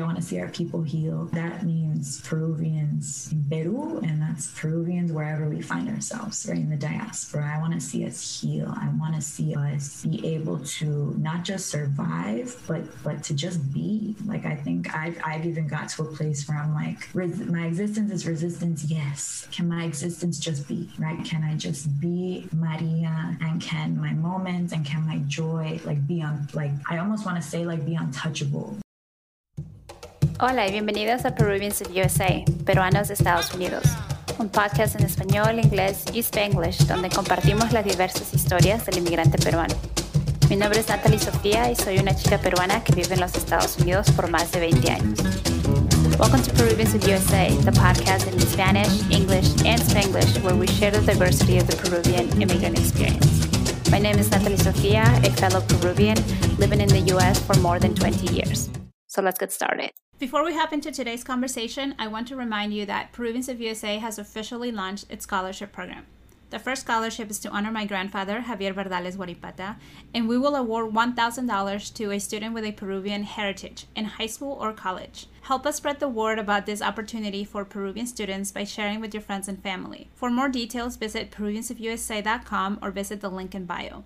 I want to see our people heal. That means Peruvians in Peru, and that's Peruvians wherever we find ourselves, right? In the diaspora. I want to see us heal. I want to see us be able to not just survive, but but to just be. Like I think I've I've even got to a place where I'm like, my existence is resistance. Yes. Can my existence just be? Right? Can I just be Maria? And can my moments and can my joy like be on like I almost want to say like be untouchable Hola y bienvenidos a Peruvians of USA, Peruanos de Estados Unidos, un podcast en español, inglés y spanglish donde compartimos las diversas historias del inmigrante peruano. Mi nombre es Natalie Sofía y soy una chica peruana que vive en los Estados Unidos por más de 20 años. Welcome to Peruvians of USA, the podcast in Spanish, English, and Spanglish where we share the diversity of the Peruvian immigrant experience. My name is Natalie Sofia, a fellow Peruvian living in the US for more than 20 years. So let's get started. Before we hop into today's conversation, I want to remind you that Peruvians of USA has officially launched its scholarship program. The first scholarship is to honor my grandfather, Javier Verdales Guaripata, and we will award $1,000 to a student with a Peruvian heritage in high school or college. Help us spread the word about this opportunity for Peruvian students by sharing with your friends and family. For more details, visit peruviansofusa.com or visit the link in bio.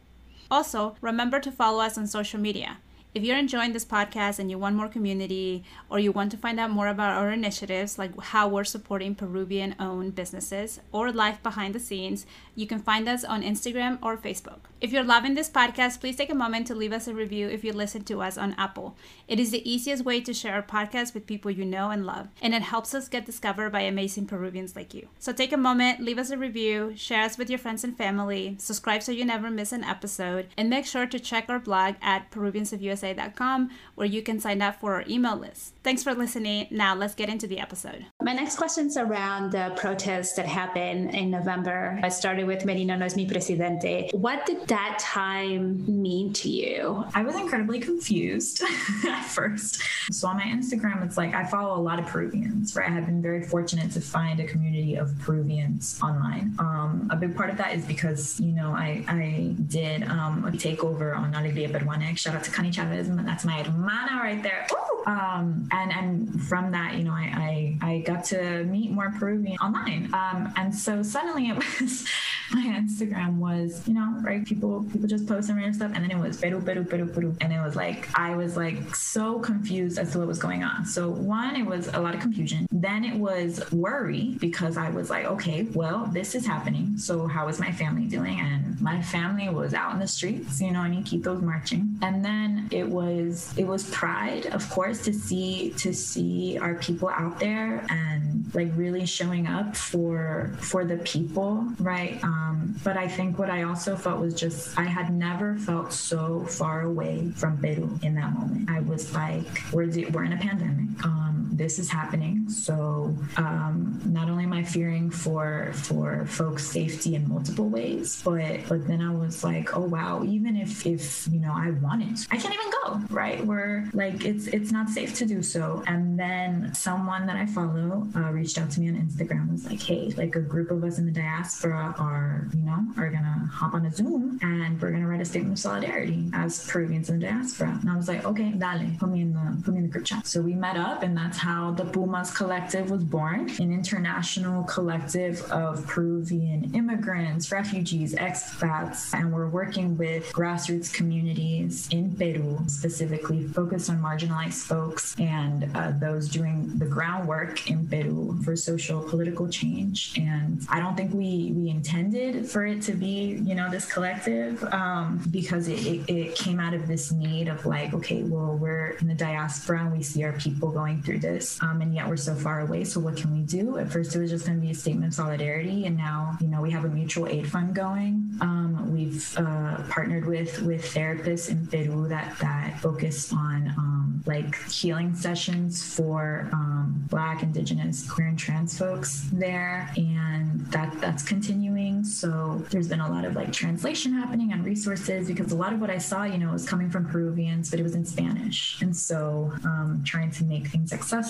Also, remember to follow us on social media. If you're enjoying this podcast and you want more community or you want to find out more about our initiatives, like how we're supporting Peruvian owned businesses or life behind the scenes, you can find us on Instagram or Facebook. If you're loving this podcast, please take a moment to leave us a review if you listen to us on Apple. It is the easiest way to share our podcast with people you know and love, and it helps us get discovered by amazing Peruvians like you. So take a moment, leave us a review, share us with your friends and family, subscribe so you never miss an episode, and make sure to check our blog at peruviansofusa.com where you can sign up for our email list. Thanks for listening. Now let's get into the episode. My next question is around the protests that happened in November. I started with Merino no es mi presidente. What did that time mean to you? I was incredibly confused at first. So on my Instagram, it's like I follow a lot of Peruvians, right? I have been very fortunate to find a community of Peruvians online. Um, a big part of that is because, you know, I, I did um, a takeover on Alegría Peruana. Shout out to Connie Chavez, and that's my hermana right there. Um, and and from that, you know, I, I, I got to meet more Peruvian online. Um, and so suddenly it was my Instagram was, you know, right? People people just posting random stuff, and then it was Peru, Peru, Peru, Peru, and it was like I was like so confused as to what was going on. So one, it was a lot of confusion. Then it was worry because I was like, okay, well, this is happening. So how is my family doing? And my family was out in the streets, you know, and keep those marching. And then it was it was pride, of course, to see to see our people out there and like really showing up for for the people, right? Um, um, but I think what I also felt was just, I had never felt so far away from Peru in that moment. I was like, we're, we're in a pandemic. Um, this is happening. So um, not only am I fearing for, for folks' safety in multiple ways, but, but then I was like, oh, wow, even if, if, you know, I wanted, I can't even go, right? We're like, it's, it's not safe to do so. And then someone that I follow uh, reached out to me on Instagram was like, hey, like a group of us in the diaspora are you know, are gonna hop on a Zoom and we're gonna write a statement of solidarity as Peruvians in the diaspora. And I was like, okay, dale, put me in the put me in the group chat. So we met up, and that's how the Pumas Collective was born, an international collective of Peruvian immigrants, refugees, expats, and we're working with grassroots communities in Peru, specifically focused on marginalized folks and uh, those doing the groundwork in Peru for social political change. And I don't think we we intended for it to be, you know, this collective um, because it, it, it, came out of this need of like, okay, well, we're in the diaspora and we see our people going through this, um, and yet we're so far away. So what can we do? At first, it was just going to be a statement of solidarity, and now, you know, we have a mutual aid fund going. Um, we've uh, partnered with with therapists in Peru that that focus on um, like healing sessions for um, Black, Indigenous, queer, and trans folks there, and that that's continuing. So there's been a lot of like translation happening and resources because a lot of what I saw, you know, was coming from Peruvians, but it was in Spanish. And so um, trying to make things accessible.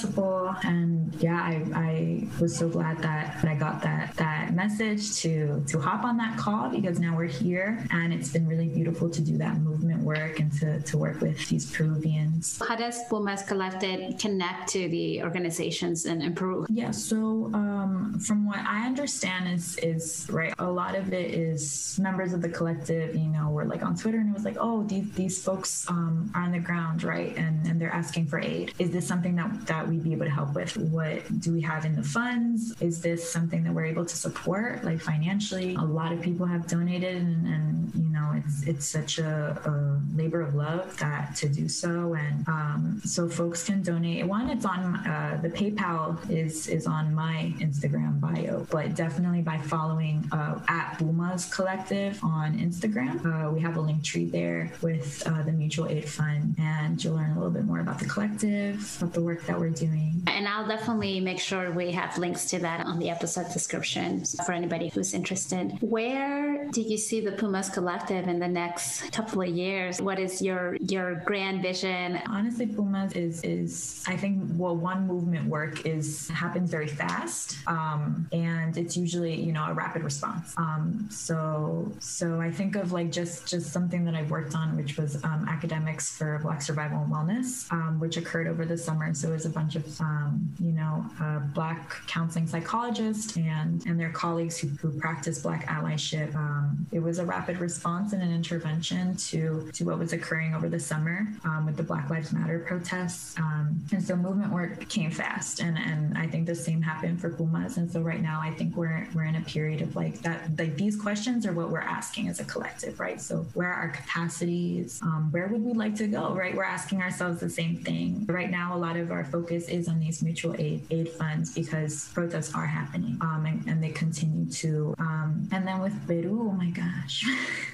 And yeah, I, I was so glad that, that I got that that message to to hop on that call because now we're here and it's been really beautiful to do that movement work and to, to work with these Peruvians. How does Pumas Collective connect to the organizations in, in Peru? Yeah, so um, from what I understand is is right, a lot of it is members of the collective, you know, were like on Twitter and it was like, oh, these these folks um, are on the ground, right? And and they're asking for aid. Is this something that, that we'd be able to help with? What do we have in the funds? Is this something that we're able to support, like financially? A lot of people have donated and, and you know, it's it's such a, a, labor of love that to do so. And um, so folks can donate. One, it's on uh, the PayPal is is on my Instagram bio, but definitely by following uh, at Pumas Collective on Instagram, uh, we have a link tree there with uh, the Mutual Aid Fund, and you'll learn a little bit more about the collective, about the work that we're doing. And I'll definitely make sure we have links to that on the episode description for anybody who's interested. Where do you see the Pumas Collective in the next couple of years? What is your your grand vision? Honestly, Pumas is is I think well one movement work is happens very fast, um, and it's usually you know a rapid response. Um, so so I think of like just just something that I've worked on, which was um, academics for Black survival and wellness, um, which occurred over the summer. So it was a bunch of um, you know uh, Black counseling psychologists and and their colleagues who, who practice Black allyship. Um, it was a rapid response and an intervention to to what was occurring over the summer um, with the Black Lives Matter protests. Um, and so movement work came fast, and and I think the same happened for Pumas. And so right now, I think we're we're in a period of like that. Like these questions are what we're asking as a collective, right? So where are our capacities? Um, where would we like to go? Right? We're asking ourselves the same thing. Right now, a lot of our is on these mutual aid aid funds because protests are happening, um, and, and, they continue to. Um, and then with Peru, oh my gosh.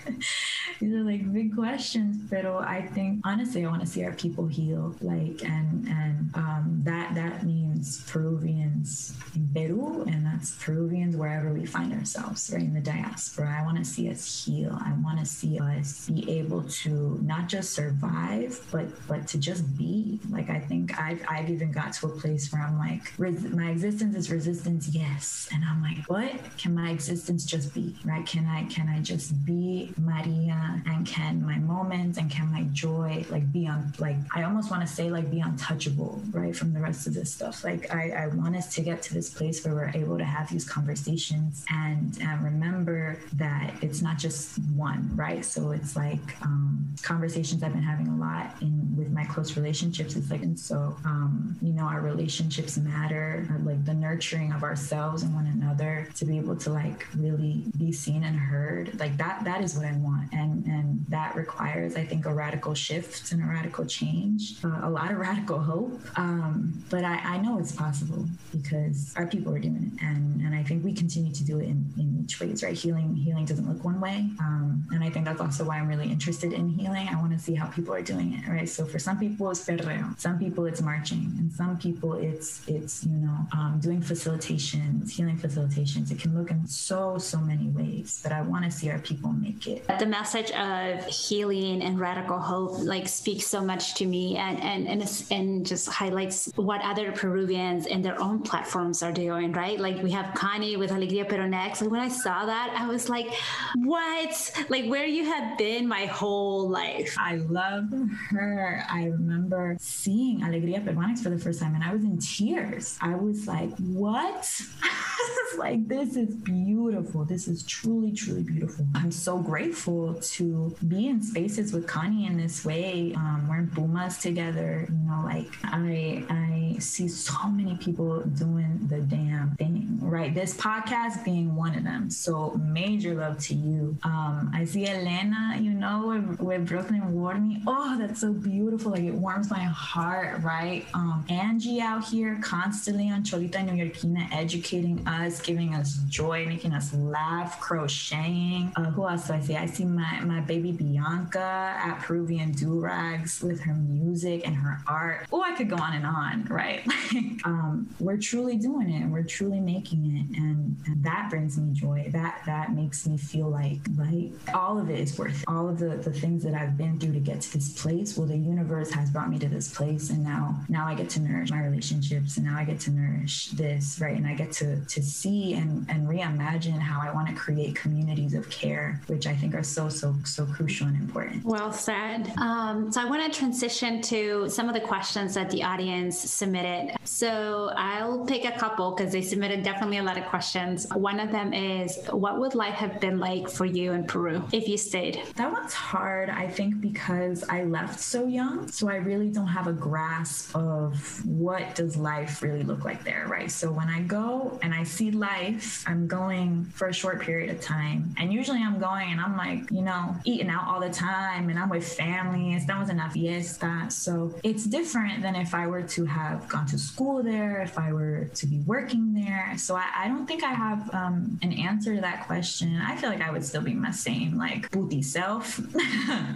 these are like big questions but i think honestly i want to see our people heal like and and um, that that means peruvians in peru and that's peruvians wherever we find ourselves right in the diaspora i want to see us heal i want to see us be able to not just survive but but to just be like i think i've i've even got to a place where i'm like my existence is resistance yes. And i'm like what? Can my existence just be? Right? Can i can i just be maria and can my moments and can my joy like be on like i almost want to say like be untouchable right from the rest of this stuff. Like i i want us to get to this place where we're able to have these conversations and remember that it's not just one right? So it's like um, conversations i've been having a lot in with my close relationships. It's like and so um, you know our relationships matter like the nurturing of ourselves and one another to be able to like really be seen and heard. Like that that is what i want. And and that requires i think a radical shift and a radical change uh, a lot of radical hope. Um, but I, I know it's possible because our people are doing it. And and i think we continue to do it in, in ways right? Healing healing doesn't look one way. Um, and i think that's also why i'm really interested in healing. I want to see how people are doing it right? So for some people it's perreo. Some people it's marching. And some people it's it's you know um, doing facilitations healing facilitations. It can look in so so many ways but i want to see our people make it. The message of healing and radical hope like speaks so much to me and and and, and just highlights what other Peruvians in their own platforms are doing, right? Like we have Connie with Alegría Peruanex. And when I saw that, I was like, what? Like where you have been my whole life. I love her. I remember seeing Alegría Peruanex for the first time and I was in tears. I was like, what? Was like, this is beautiful. This is truly, truly beautiful. I'm so grateful to be in spaces with Connie in this way. Um, we're in Pumas together. You know, like I I see so many people doing the damn thing, right? This podcast being one of them. So major love to you. Um, I see Elena, you know, with, with Brooklyn Warmi. Oh, that's so beautiful. Like it warms my heart, right? Um, Angie out here constantly on Cholita Neoyorquina educating us, giving us joy, making us laugh, crocheting. Uh, who else do I see? I see my, my baby Bianca at Peruvian Do Rags with her music and her art. Oh, I could go on and on, right? um, we're truly doing it. And we're truly making it, and, and that brings me joy. That that makes me feel like like all of it is worth it. All of the the things that I've been through to get to this place. Well, the universe has brought me to this place, and now now I get to nourish my relationships, and now I get to nourish this, right? And I get to to see see and, and reimagine how I want to create communities of care, which I think are so, so, so crucial and important. Well said. Um, so I want to transition to some of the questions that the audience submitted. So I'll pick a couple because they submitted definitely a lot of questions. One of them is What would life have been like for you in Peru if you stayed? That one's hard, I think, because I left so young. So I really don't have a grasp of what does life really look like there, right? So when I go and I see life, I'm going for a short period of time. And usually I'm going and I'm like, you know, eating out all the time and I'm with family. Estamos en la fiesta. So it's different than if I were to have gone to school there, if I were to be working there. So I, I don't think I have um, an answer to that question. I feel like I would still be my same, like, booty self. I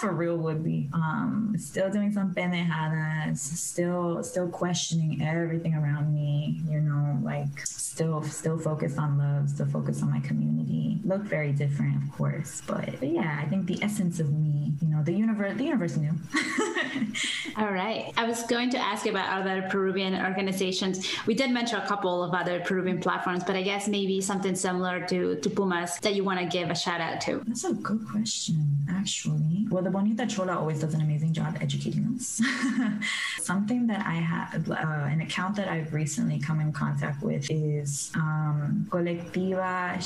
for real would be. Um, still doing some pendejadas, still, still questioning everything around me, you know, like still, still focused on love, still focused on my community. Look very different, of course, but, but yeah, I think the essence of me, you know, the universe, the universe knew. All right. I was going to ask about other Peruvian organizations. We did mention a couple of other Peruvian platforms, but I guess maybe something similar to, to Pumas that you want to give a shout out to. That's a good question, actually. Well, the Bonita Chola always does an amazing job educating us. Something that I have, uh, an account that I've recently come in contact with is um, Colectiva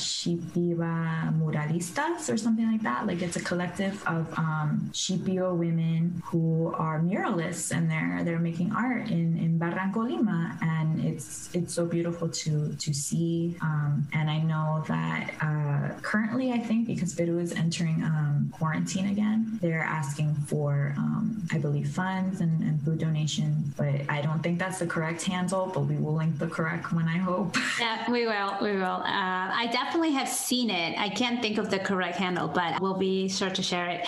Muralistas or something like that. Like it's a collective of um, Shipibo women who are muralists and they're they're making art in in Barranco Lima, and it's it's so beautiful to to see. Um, and I know that uh, currently, I think because Peru is entering um, quarantine again, they're asking for um, I believe funds and, and food donations, but I don't think that's the correct handle. But we will link the correct one. I hope. Yeah, we will. We will. Uh, I definitely have seen it. I can't think of the correct handle, but we'll be sure to share it.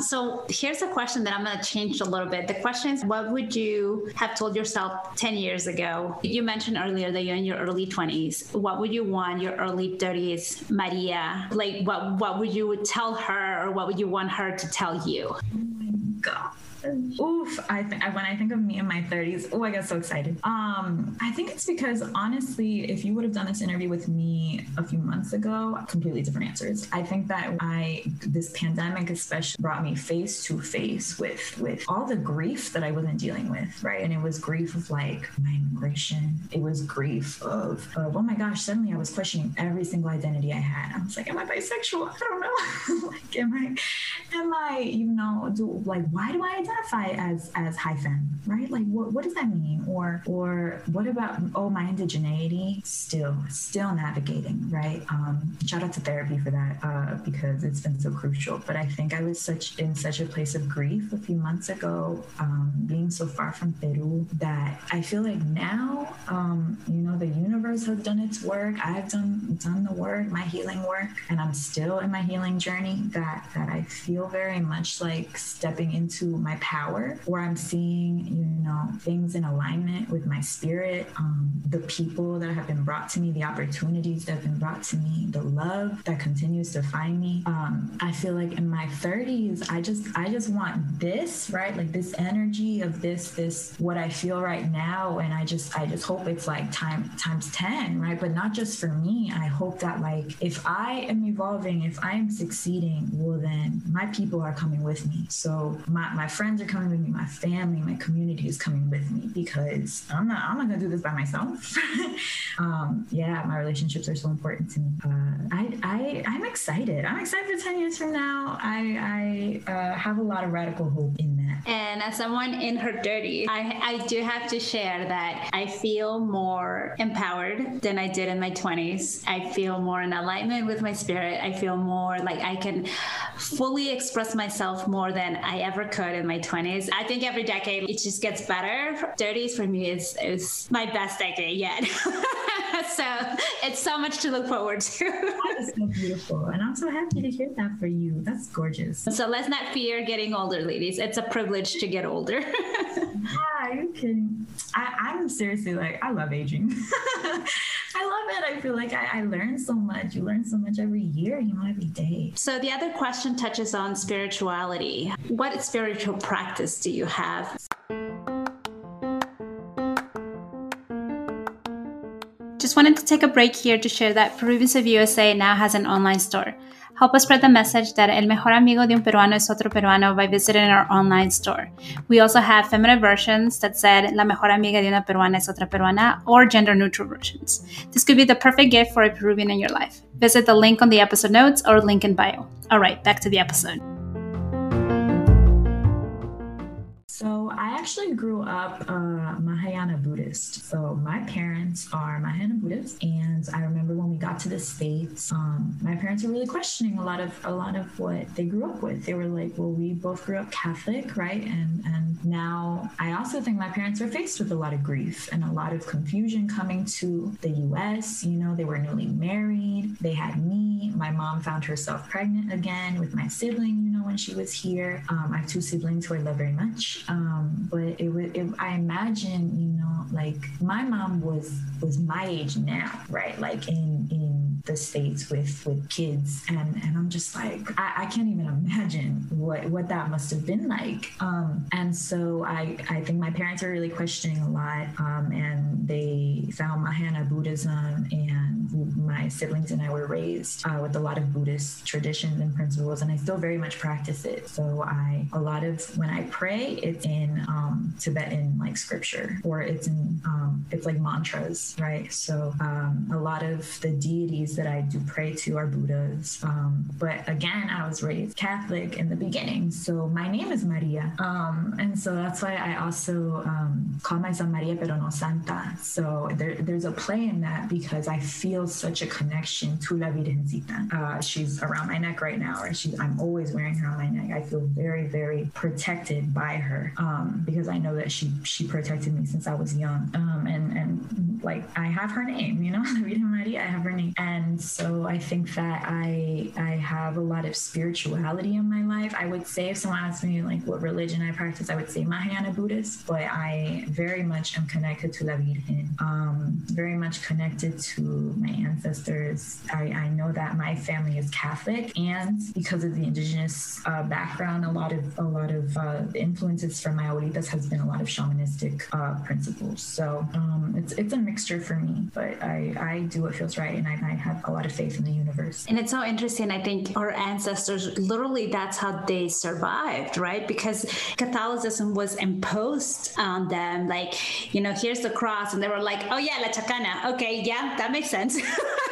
So here's a question that I'm going to change a little bit. The question is, what would you have told yourself 10 years ago? You mentioned earlier that you're in your early 20s. What would you want your early 30s, Maria? Like, what what would you tell her, or what would you want her to tell you? Oh my god. Oof! I, th- when I think of me in my 30s, oh, I get so excited. Um, I think it's because honestly, if you would have done this interview with me a few months ago, completely different answers. I think that I this pandemic especially brought me face to face with with all the grief that I wasn't dealing with, right? And it was grief of like my immigration. It was grief of, of oh my gosh, suddenly I was questioning every single identity I had. I was like, am I bisexual? I don't know. like, am I, am I, you know, do like why do I identify as as high femme, right? Like what what does that mean? Or or what about oh my indigeneity? Still still navigating, right? Um, shout out to therapy for that uh, because it's been so crucial. But I think I was such in such a place of grief a few months ago, um, being so far from Peru that I feel like now, um, you know, the universe has done its work. I've done done the work, my healing work, and I'm still in my healing journey. That that I feel very much like stepping into my power, where I'm seeing, you know, things in alignment with my spirit, um, the people that have been brought to me, the opportunities that have been brought to me, the love that continues to find me. Um, I feel like in my 30s, I just I just want this, right? Like this energy of this, this what I feel right now, and I just I just hope it's like time times 10, right? But not just for me. I hope that like if I am evolving, if I am succeeding, well then my people are coming with me. So my, my friends are coming with me, my family, my community is coming with me because I'm not I'm not gonna do this by myself. um, yeah, my relationships are so important to me. Uh, I, I I'm excited. I'm excited for 10 years from now. I I uh, have a lot of radical hope in that. And as someone in her 30s, I, I do have to share that I feel more empowered than I did in my 20s. I feel more in alignment with my spirit. I feel more like I can fully express myself more than I ever could in my 20s. I think every decade it just gets better. 30s for me is, is my best decade yet. so it's so much to look forward to. that is so beautiful. And I'm so happy to hear that for you. That's gorgeous. So let's not fear getting older, ladies. It's a privilege to get older. yeah, you kidding. I, am seriously like, I love aging. I love it. I feel like I, I learn so much. You learn so much every year, you know, every day. So the other question touches on spirituality. What spiritual practice do you have? just wanted to take a break here to share that Peruvians of USA now has an online store. Help us spread the message that el mejor amigo de un peruano es otro peruano by visiting our online store. We also have feminine versions that said la mejor amiga de una peruana es otra peruana or gender neutral versions. This could be the perfect gift for a Peruvian in your life. Visit the link on the episode notes or link in bio. All right, back to the episode. Actually grew up uh, Mahayana Buddhist. So my parents are Mahayana Buddhists, and I remember when we got to the states, um, my parents were really questioning a lot of a lot of what they grew up with. They were like, "Well, we both grew up Catholic, right?" And and now I also think my parents were faced with a lot of grief and a lot of confusion coming to the U.S. You know, they were newly married. They had me. My mom found herself pregnant again with my sibling. You know, when she was here, um, I have two siblings who I love very much. Um, but it was, it, I imagine, you know, like my mom was was my age now, right? Like in in the states with with kids, and and I'm just like, I, I can't even imagine what what that must have been like. Um, and so I I think my parents are really questioning a lot, um, and they found Mahayana Buddhism, and my siblings and I were raised uh, with a lot of Buddhist traditions and principles, and I still very much practice it. So I a lot of when I pray, it's in um, Tibetan like scripture, or it's in um, it's like mantras, right? So um, a lot of the deities that I do pray to are Buddhas. Um, but again, I was raised Catholic in the beginning, so my name is Maria, um, and so that's why I also um, call myself Maria pero no Santa. So there, there's a play in that because I feel such a connection to La Virgencita. Uh, she's around my neck right now, or she I'm always wearing her on my neck. I feel very very protected by her um, because I know that she she protected me since I was young. Um, and and like I have her name, you know, Virgen Maria, I have her name, and so I think that I I have a lot of spirituality in my life. I would say if someone asked me like what religion I practice, I would say Mahayana Buddhist, but I very much am connected to La Virgen. Um, very much connected to my ancestors. I, I know that my family is Catholic, and because of the indigenous uh, background, a lot of a lot of uh, influences from my abuelitas has been a lot of shamanistic uh, principles. So um, it's it's a mixture for me, but I I do what feels right, and I, I have a lot of faith in the universe. And it's so interesting. I think our ancestors literally that's how they survived, right? Because Catholicism was imposed on them. Like you know, here's the cross, and they were like, oh yeah, la chacana. Okay, yeah, that makes sense.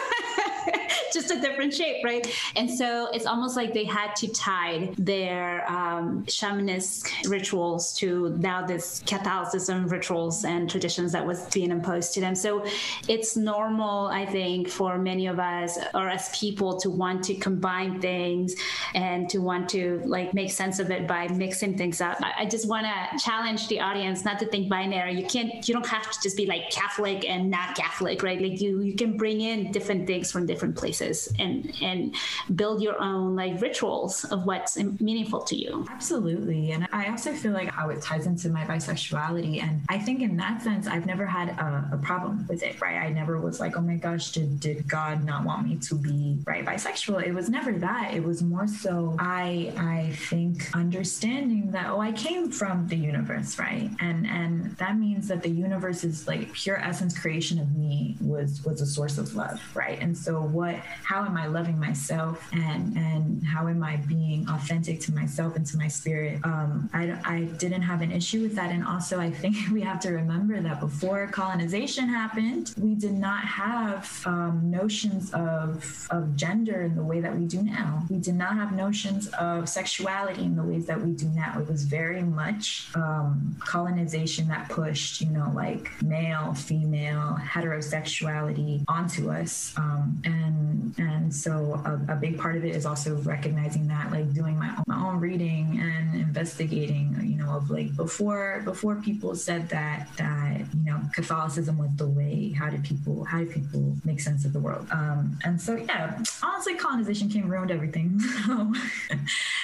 just a different shape, right? And so it's almost like they had to tie their um, shamanist rituals to now this Catholicism rituals and traditions that was being imposed to them. So it's normal, I think, for many of us or as people to want to combine things and to want to like make sense of it by mixing things up. I, I just want to challenge the audience not to think binary. You can't, you don't have to just be like Catholic and not Catholic, right? Like you, you can bring in different things from different places and and build your own like rituals of what's meaningful to you. Absolutely. And i also feel like how it ties into my bisexuality. And i think in that sense i've never had a, a problem with it right? I never was like oh my gosh did, did god not want me to be right bisexual? It was never that. It was more so i i think understanding that oh i came from the universe right? And and that means that the universe is like pure essence creation of me was was a source of love right? And so what how am i loving myself and and how am i being authentic to myself and to my spirit? Um, I, I didn't have an issue with that. And also i think we have to remember that before colonization happened we did not have um, notions of of gender in the way that we do now. We did not have notions of sexuality in the ways that we do now. It was very much um, colonization that pushed you know like male female heterosexuality onto us. Um, and and so a, a, big part of it is also recognizing that like doing my own, my own reading and investigating you know of like before before people said that that you know catholicism was the way. How did people how did people make sense of the world? Um and so yeah honestly colonization came ruined everything.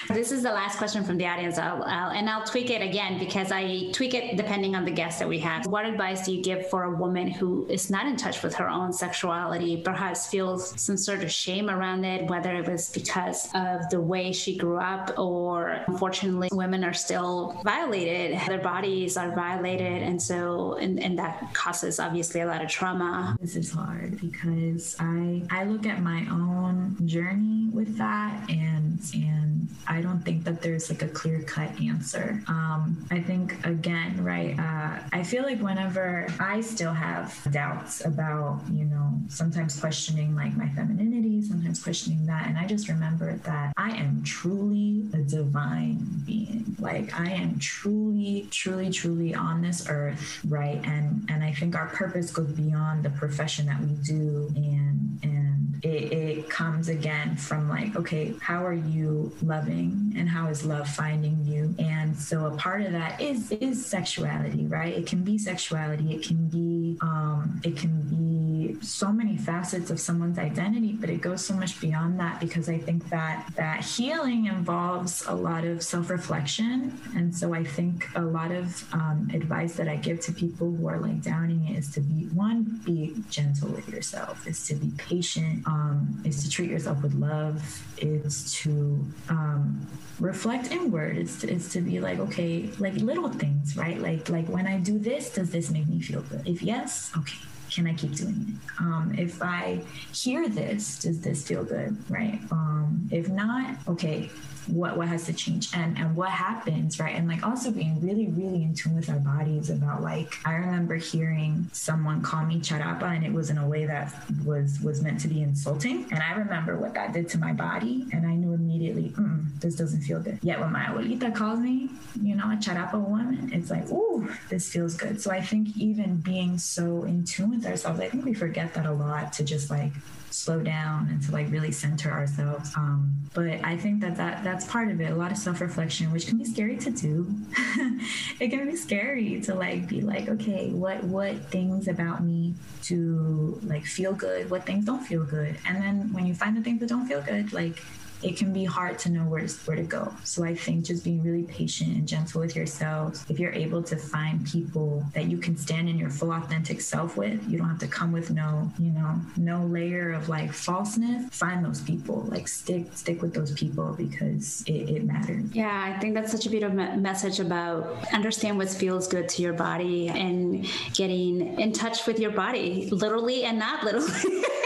This is the last question from the audience. I'll, I'll, and i'll tweak it again because i tweak it depending on the guest that we have. What advice do you give for a woman who is not in touch with her own sexuality perhaps feels some sort of shame around it, whether it was because of the way she grew up or unfortunately women are still violated. Their bodies are violated. And so, and, and that causes obviously a lot of trauma. This is hard because I I look at my own journey with that and and I don't think that there's like a clear cut answer. Um, I think again, right? Uh, I feel like whenever I still have doubts about, you know, sometimes questioning like my femininity, sometimes questioning that, and I just remember that I am truly a divine being. Like I am truly, truly, truly on this earth, right? And and I think our purpose goes beyond the profession that we do and and it, it comes again from like, okay, how are you loving and how is love finding you? And so a part of that is is sexuality, right? It can be sexuality, it can be um, it can be so many facets of someone's identity, but it goes so much beyond that because I think that that healing involves a lot of self-reflection. And so I think a lot of um, advice that I give to people who are like downing it is to be one, be gentle with yourself, is to be patient, um, is to treat yourself with love, is to um, reflect inward. is to, it's to be like, okay, like little things, right? Like like when I do this, does this make me feel good? If yes, okay, can I keep doing it? Um, if I hear this, does this feel good? Right. Um, if not, okay, what what has to change and and what happens right? And like also being really really in tune with our bodies about like i remember hearing someone call me charapa and it was in a way that was was meant to be insulting. And i remember what that did to my body and i knew immediately this doesn't feel good. Yet when my abuelita calls me you know a charapa woman it's like ooh this feels good. So i think even being so in tune with ourselves i think we forget that a lot to just like slow down and to like really center ourselves. Um, but I think that, that that's part of it. A lot of self reflection, which can be scary to do. it can be scary to like be like, okay, what what things about me to like feel good? What things don't feel good? And then when you find the things that don't feel good, like it can be hard to know where to, where to go. So I think just being really patient and gentle with yourselves. If you're able to find people that you can stand in your full authentic self with, you don't have to come with no, you know, no layer of like falseness. Find those people, like stick stick with those people because it, it matters. Yeah, I think that's such a beautiful message about understand what feels good to your body and getting in touch with your body, literally and not literally.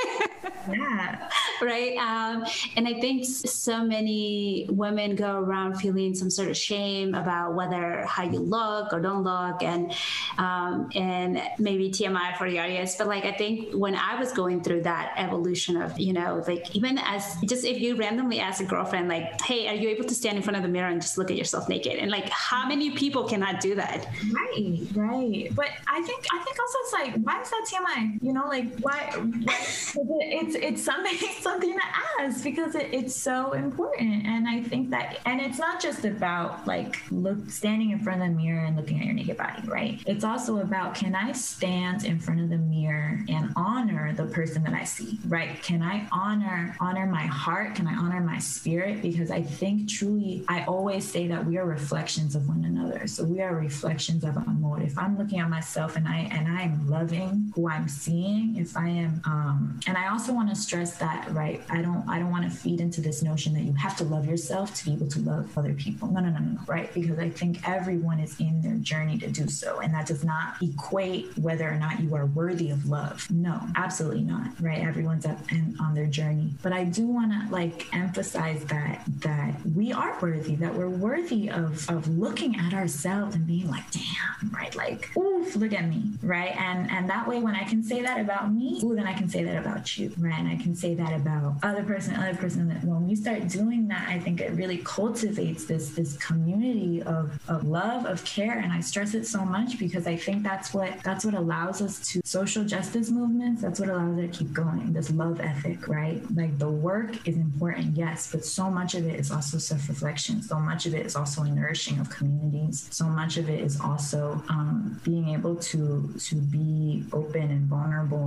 yeah. right. Um, and I think so many women go around feeling some sort of shame about whether how you look or don't look, and um, and maybe TMI for the audience. But like I think when I was going through that evolution of you know like even as just if you randomly ask a girlfriend like, hey, are you able to stand in front of the mirror and just look at yourself naked? And like how many people cannot do that? Right. Right. But I think I think also it's like why is that TMI? You know, like why? why it's it's something something to ask because it, it's so important. And i think that and it's not just about like look standing in front of the mirror and looking at your naked body right? It's also about can i stand in front of the mirror and honor the person that i see right? Can i honor honor my heart? Can i honor my spirit? Because i think truly i always say that we are reflections of one another. So we are reflections of amor. If i'm looking at myself and i and i'm loving who i'm seeing if i am um and i also want to stress that right? I don't i don't want to feed into this notion that you have to love yourself to be able to love other people. No no no no right? Because i think everyone is in their journey to do so and that does not equate whether or not you are worthy of love. No absolutely not right? Everyone's up and on their journey. But i do want to like emphasize that that we are worthy that we're worthy of of looking at ourselves and being like damn right? Like oof look at me right? And and that way when i can say that about me ooh then i can say that about you right and i can say that about other person, other person. That when we start doing that, I think it really cultivates this this community of, of love, of care. And I stress it so much because I think that's what that's what allows us to social justice movements. That's what allows it to keep going. This love ethic, right? Like the work is important, yes, but so much of it is also self-reflection. So much of it is also nourishing of communities. So much of it is also um, being able to to be open and vulnerable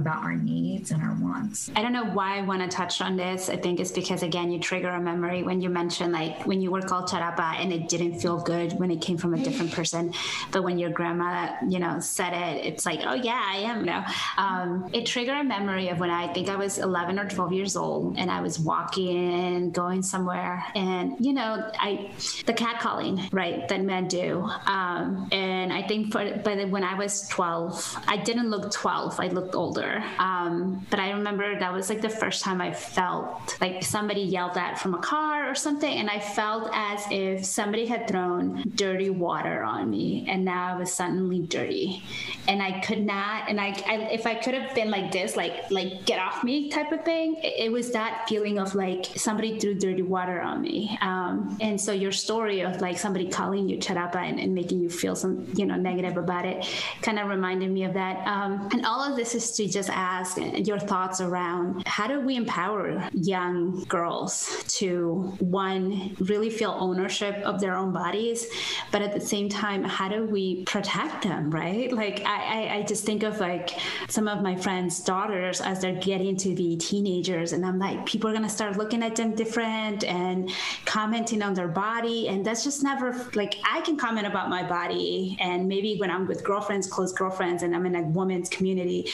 about our needs and our wants. I don't know why I want to touch on this. I think it's because again you trigger a memory when you mention like when you were called charapa and it didn't feel good when it came from a different person, but when your grandma you know said it, it's like oh yeah I am. Know, um, it triggered a memory of when I think I was 11 or 12 years old and I was walking going somewhere and you know I the cat calling right that men do, um, and I think for but when I was 12 I didn't look 12 I looked older. Um, but I remember that was like the first time I felt like somebody yelled at from a car or something, and I felt as if somebody had thrown dirty water on me, and now I was suddenly dirty, and I could not. And I, I if I could have been like this, like like get off me type of thing, it, it was that feeling of like somebody threw dirty water on me. Um, and so your story of like somebody calling you charapa and, and making you feel some you know negative about it kind of reminded me of that. Um, and all of this is to just ask your thoughts around how do we empower young girls to one really feel ownership of their own bodies but at the same time how do we protect them right? Like i i, I just think of like some of my friends daughters as they're getting to be teenagers and i'm like people are to start looking at them different and commenting on their body and that's just never like i can comment about my body and maybe when i'm with girlfriends close girlfriends and i'm in a woman's community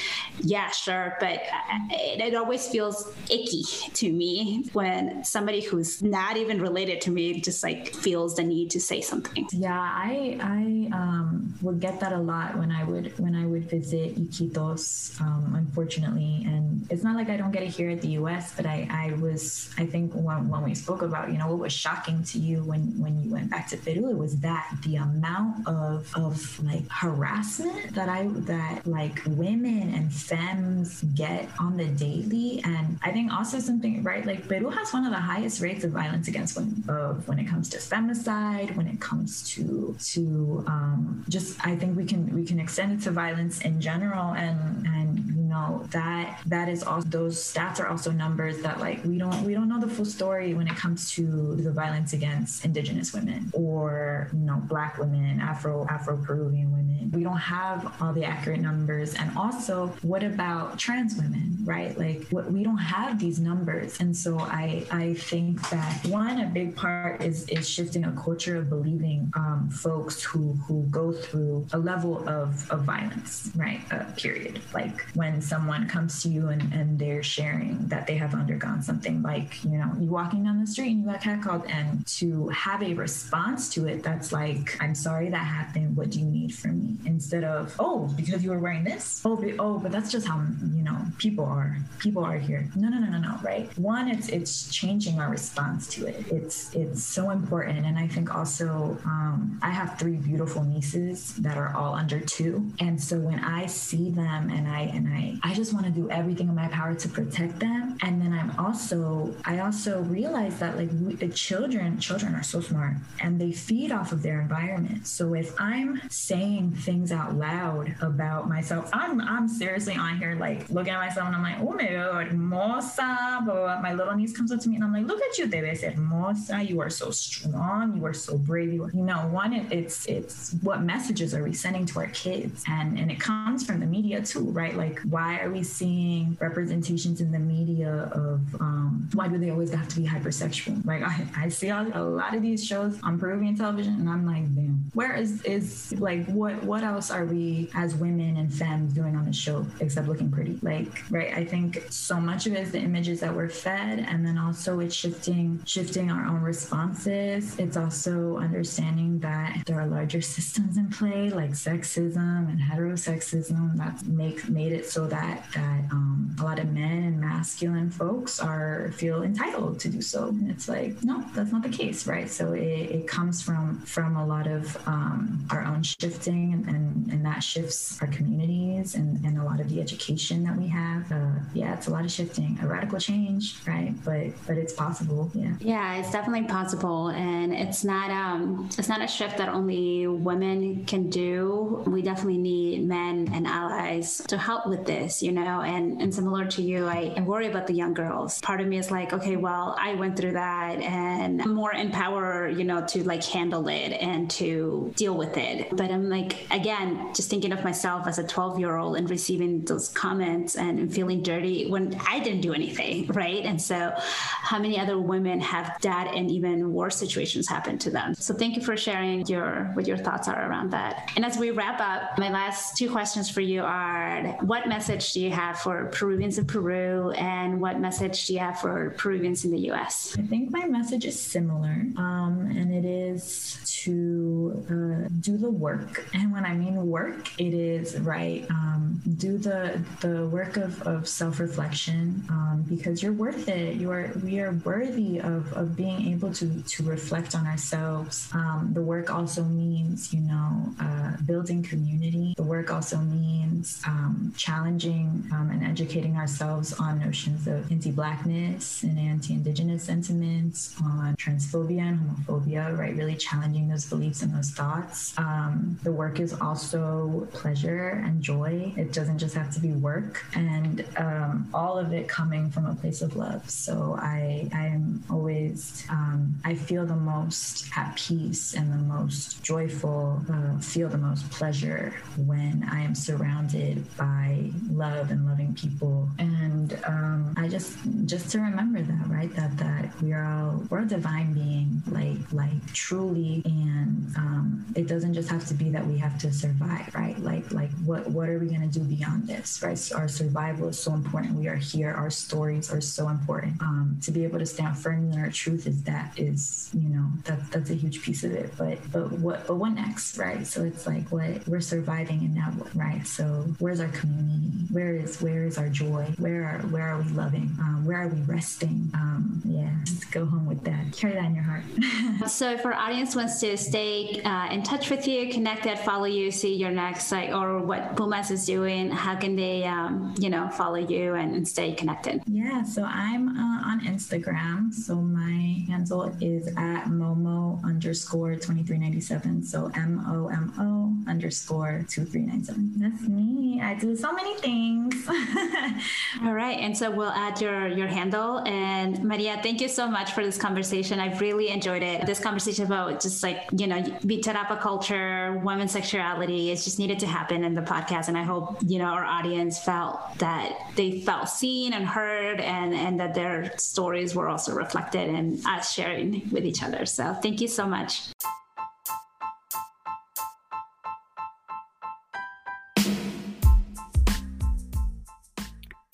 yeah sure but it, it always feels icky to me when somebody who's not even related to me just like feels the need to say something. Yeah, I I um, would get that a lot when I would when I would visit Iquitos, um, unfortunately, and it's not like I don't get it here at the U.S., but I I was I think when, when we spoke about you know what was shocking to you when when you went back to Peru, it was that the amount of of like harassment that I that like women and femmes get on the daily. And I think also something, right? Like Peru has one of the highest rates of violence against women of when it comes to femicide, when it comes to to um, just I think we can we can extend it to violence in general and and know that that is also those stats are also numbers that like we don't we don't know the full story when it comes to the violence against indigenous women or you know black women afro afro peruvian women. We don't have all the accurate numbers. And also what about trans women right? Like what, we don't have these numbers. And so i i think that one a big part is is shifting a culture of believing um, folks who who go through a level of of violence right? Uh, period. Like when someone comes to you and, and they're sharing that they have undergone something like you know you walking down the street and you got catcalled and to have a response to it that's like i'm sorry that happened. What do you need from me? Instead of oh because you were wearing this? Oh but, oh but that's just how you know people are. People are here. No no no no no right? One it's it's changing our response to it. It's it's so important. And i think also um, i have three beautiful nieces that are all under two. And so when i see them and i and i i just want to do everything in my power to protect them. And then i'm also i also realize that like we, the children children are so smart and they feed off of their environment. So if i'm saying things out loud about myself i'm i'm seriously on here like looking at myself and i'm like oh my god hermosa but my little niece comes up to me and i'm like look at you te hermosa. You are so strong. You are so brave. You, are, you know one it, it's it's what messages are we sending to our kids? And and it comes from the media too right? Like why are we seeing representations in the media of um, why do they always have to be hypersexual? Like i, I see a, a lot of these shows on peruvian television and i'm like damn where is is like what what else are we as women and femmes doing on the show except looking pretty? Like right i think so much of it is the images that we're fed and then also it's shifting shifting our own responses. It's also understanding that there are larger systems in play like sexism and heterosexism that make made it so that that um, a lot of men and masculine folks are feel entitled to do so. And it's like no that's not the case right? So it, it comes from from a lot of um, our own shifting and, and, and that shifts our communities and, and a lot of the education that we have. Uh, yeah it's a lot of shifting a radical change right? But but it's possible yeah. Yeah it's definitely possible. And it's not um it's not a shift that only women can do. We definitely need men and allies to help with this you know and and similar to you I, I worry about the young girls part of me is like okay well i went through that and I'm more empowered you know to like handle it and to deal with it but i'm like again just thinking of myself as a 12 year old and receiving those comments and feeling dirty when I didn't do anything, right? And so, how many other women have that and even worse situations happen to them? So, thank you for sharing your what your thoughts are around that. And as we wrap up, my last two questions for you are: What message do you have for Peruvians in Peru, and what message do you have for Peruvians in the U.S.? I think my message is similar, um, and it is to uh, do the work. And when I mean work, it is right. Um, do the the work of, of self reflection um, because you're worth it. You are we are worthy of, of being able to to reflect on ourselves. Um, the work also means you know uh, building community. The work also means um, challenging um, and educating ourselves on notions of anti-blackness and anti-indigenous sentiments, on transphobia and homophobia. Right, really challenging those beliefs and those thoughts. Um, the work is also pleasure and joy. It doesn't just have to be work, and um, all of it coming from a place of love. So I, I am always, um, I feel the most at peace and the most joyful, uh, feel the most pleasure when I am surrounded by love and loving people. And um, I just, just to remember that, right? That that we are all we're a divine being, like like truly, and um, it doesn't just have to be that we have to survive, right? Like like what what are we gonna do beyond this, right? So our survival is so important. We are here. Our stories are so important. Um, to be able to stand firm in our truth is that is you know that that's a huge piece of it. But but what but what next, right? So it's like what we're surviving and now right? So where's our community? Where is where is our joy? Where are where are we loving? Um, where are we resting? Um, yeah, just go home with that. Carry that in your heart. so if our audience wants to stay uh, in touch with you, connected, follow you, see your next like or what Pumas is doing, how can they um, you know follow you and, and stay connected? Yeah, so I'm uh, on Instagram. So my handle is at Momo underscore 2397. So M O M O underscore 2397. That's me. I do so many things. All right. And so we'll add your, your handle. And Maria, thank you so much for this conversation. I've really enjoyed it. This conversation about just like, you know, Bitarapa culture, women's sexuality, it's just needed to happen in the podcast. And I hope, you know, our audience felt that they felt seen and heard and, and that their stories were also reflected in us sharing with each other. So thank you so much.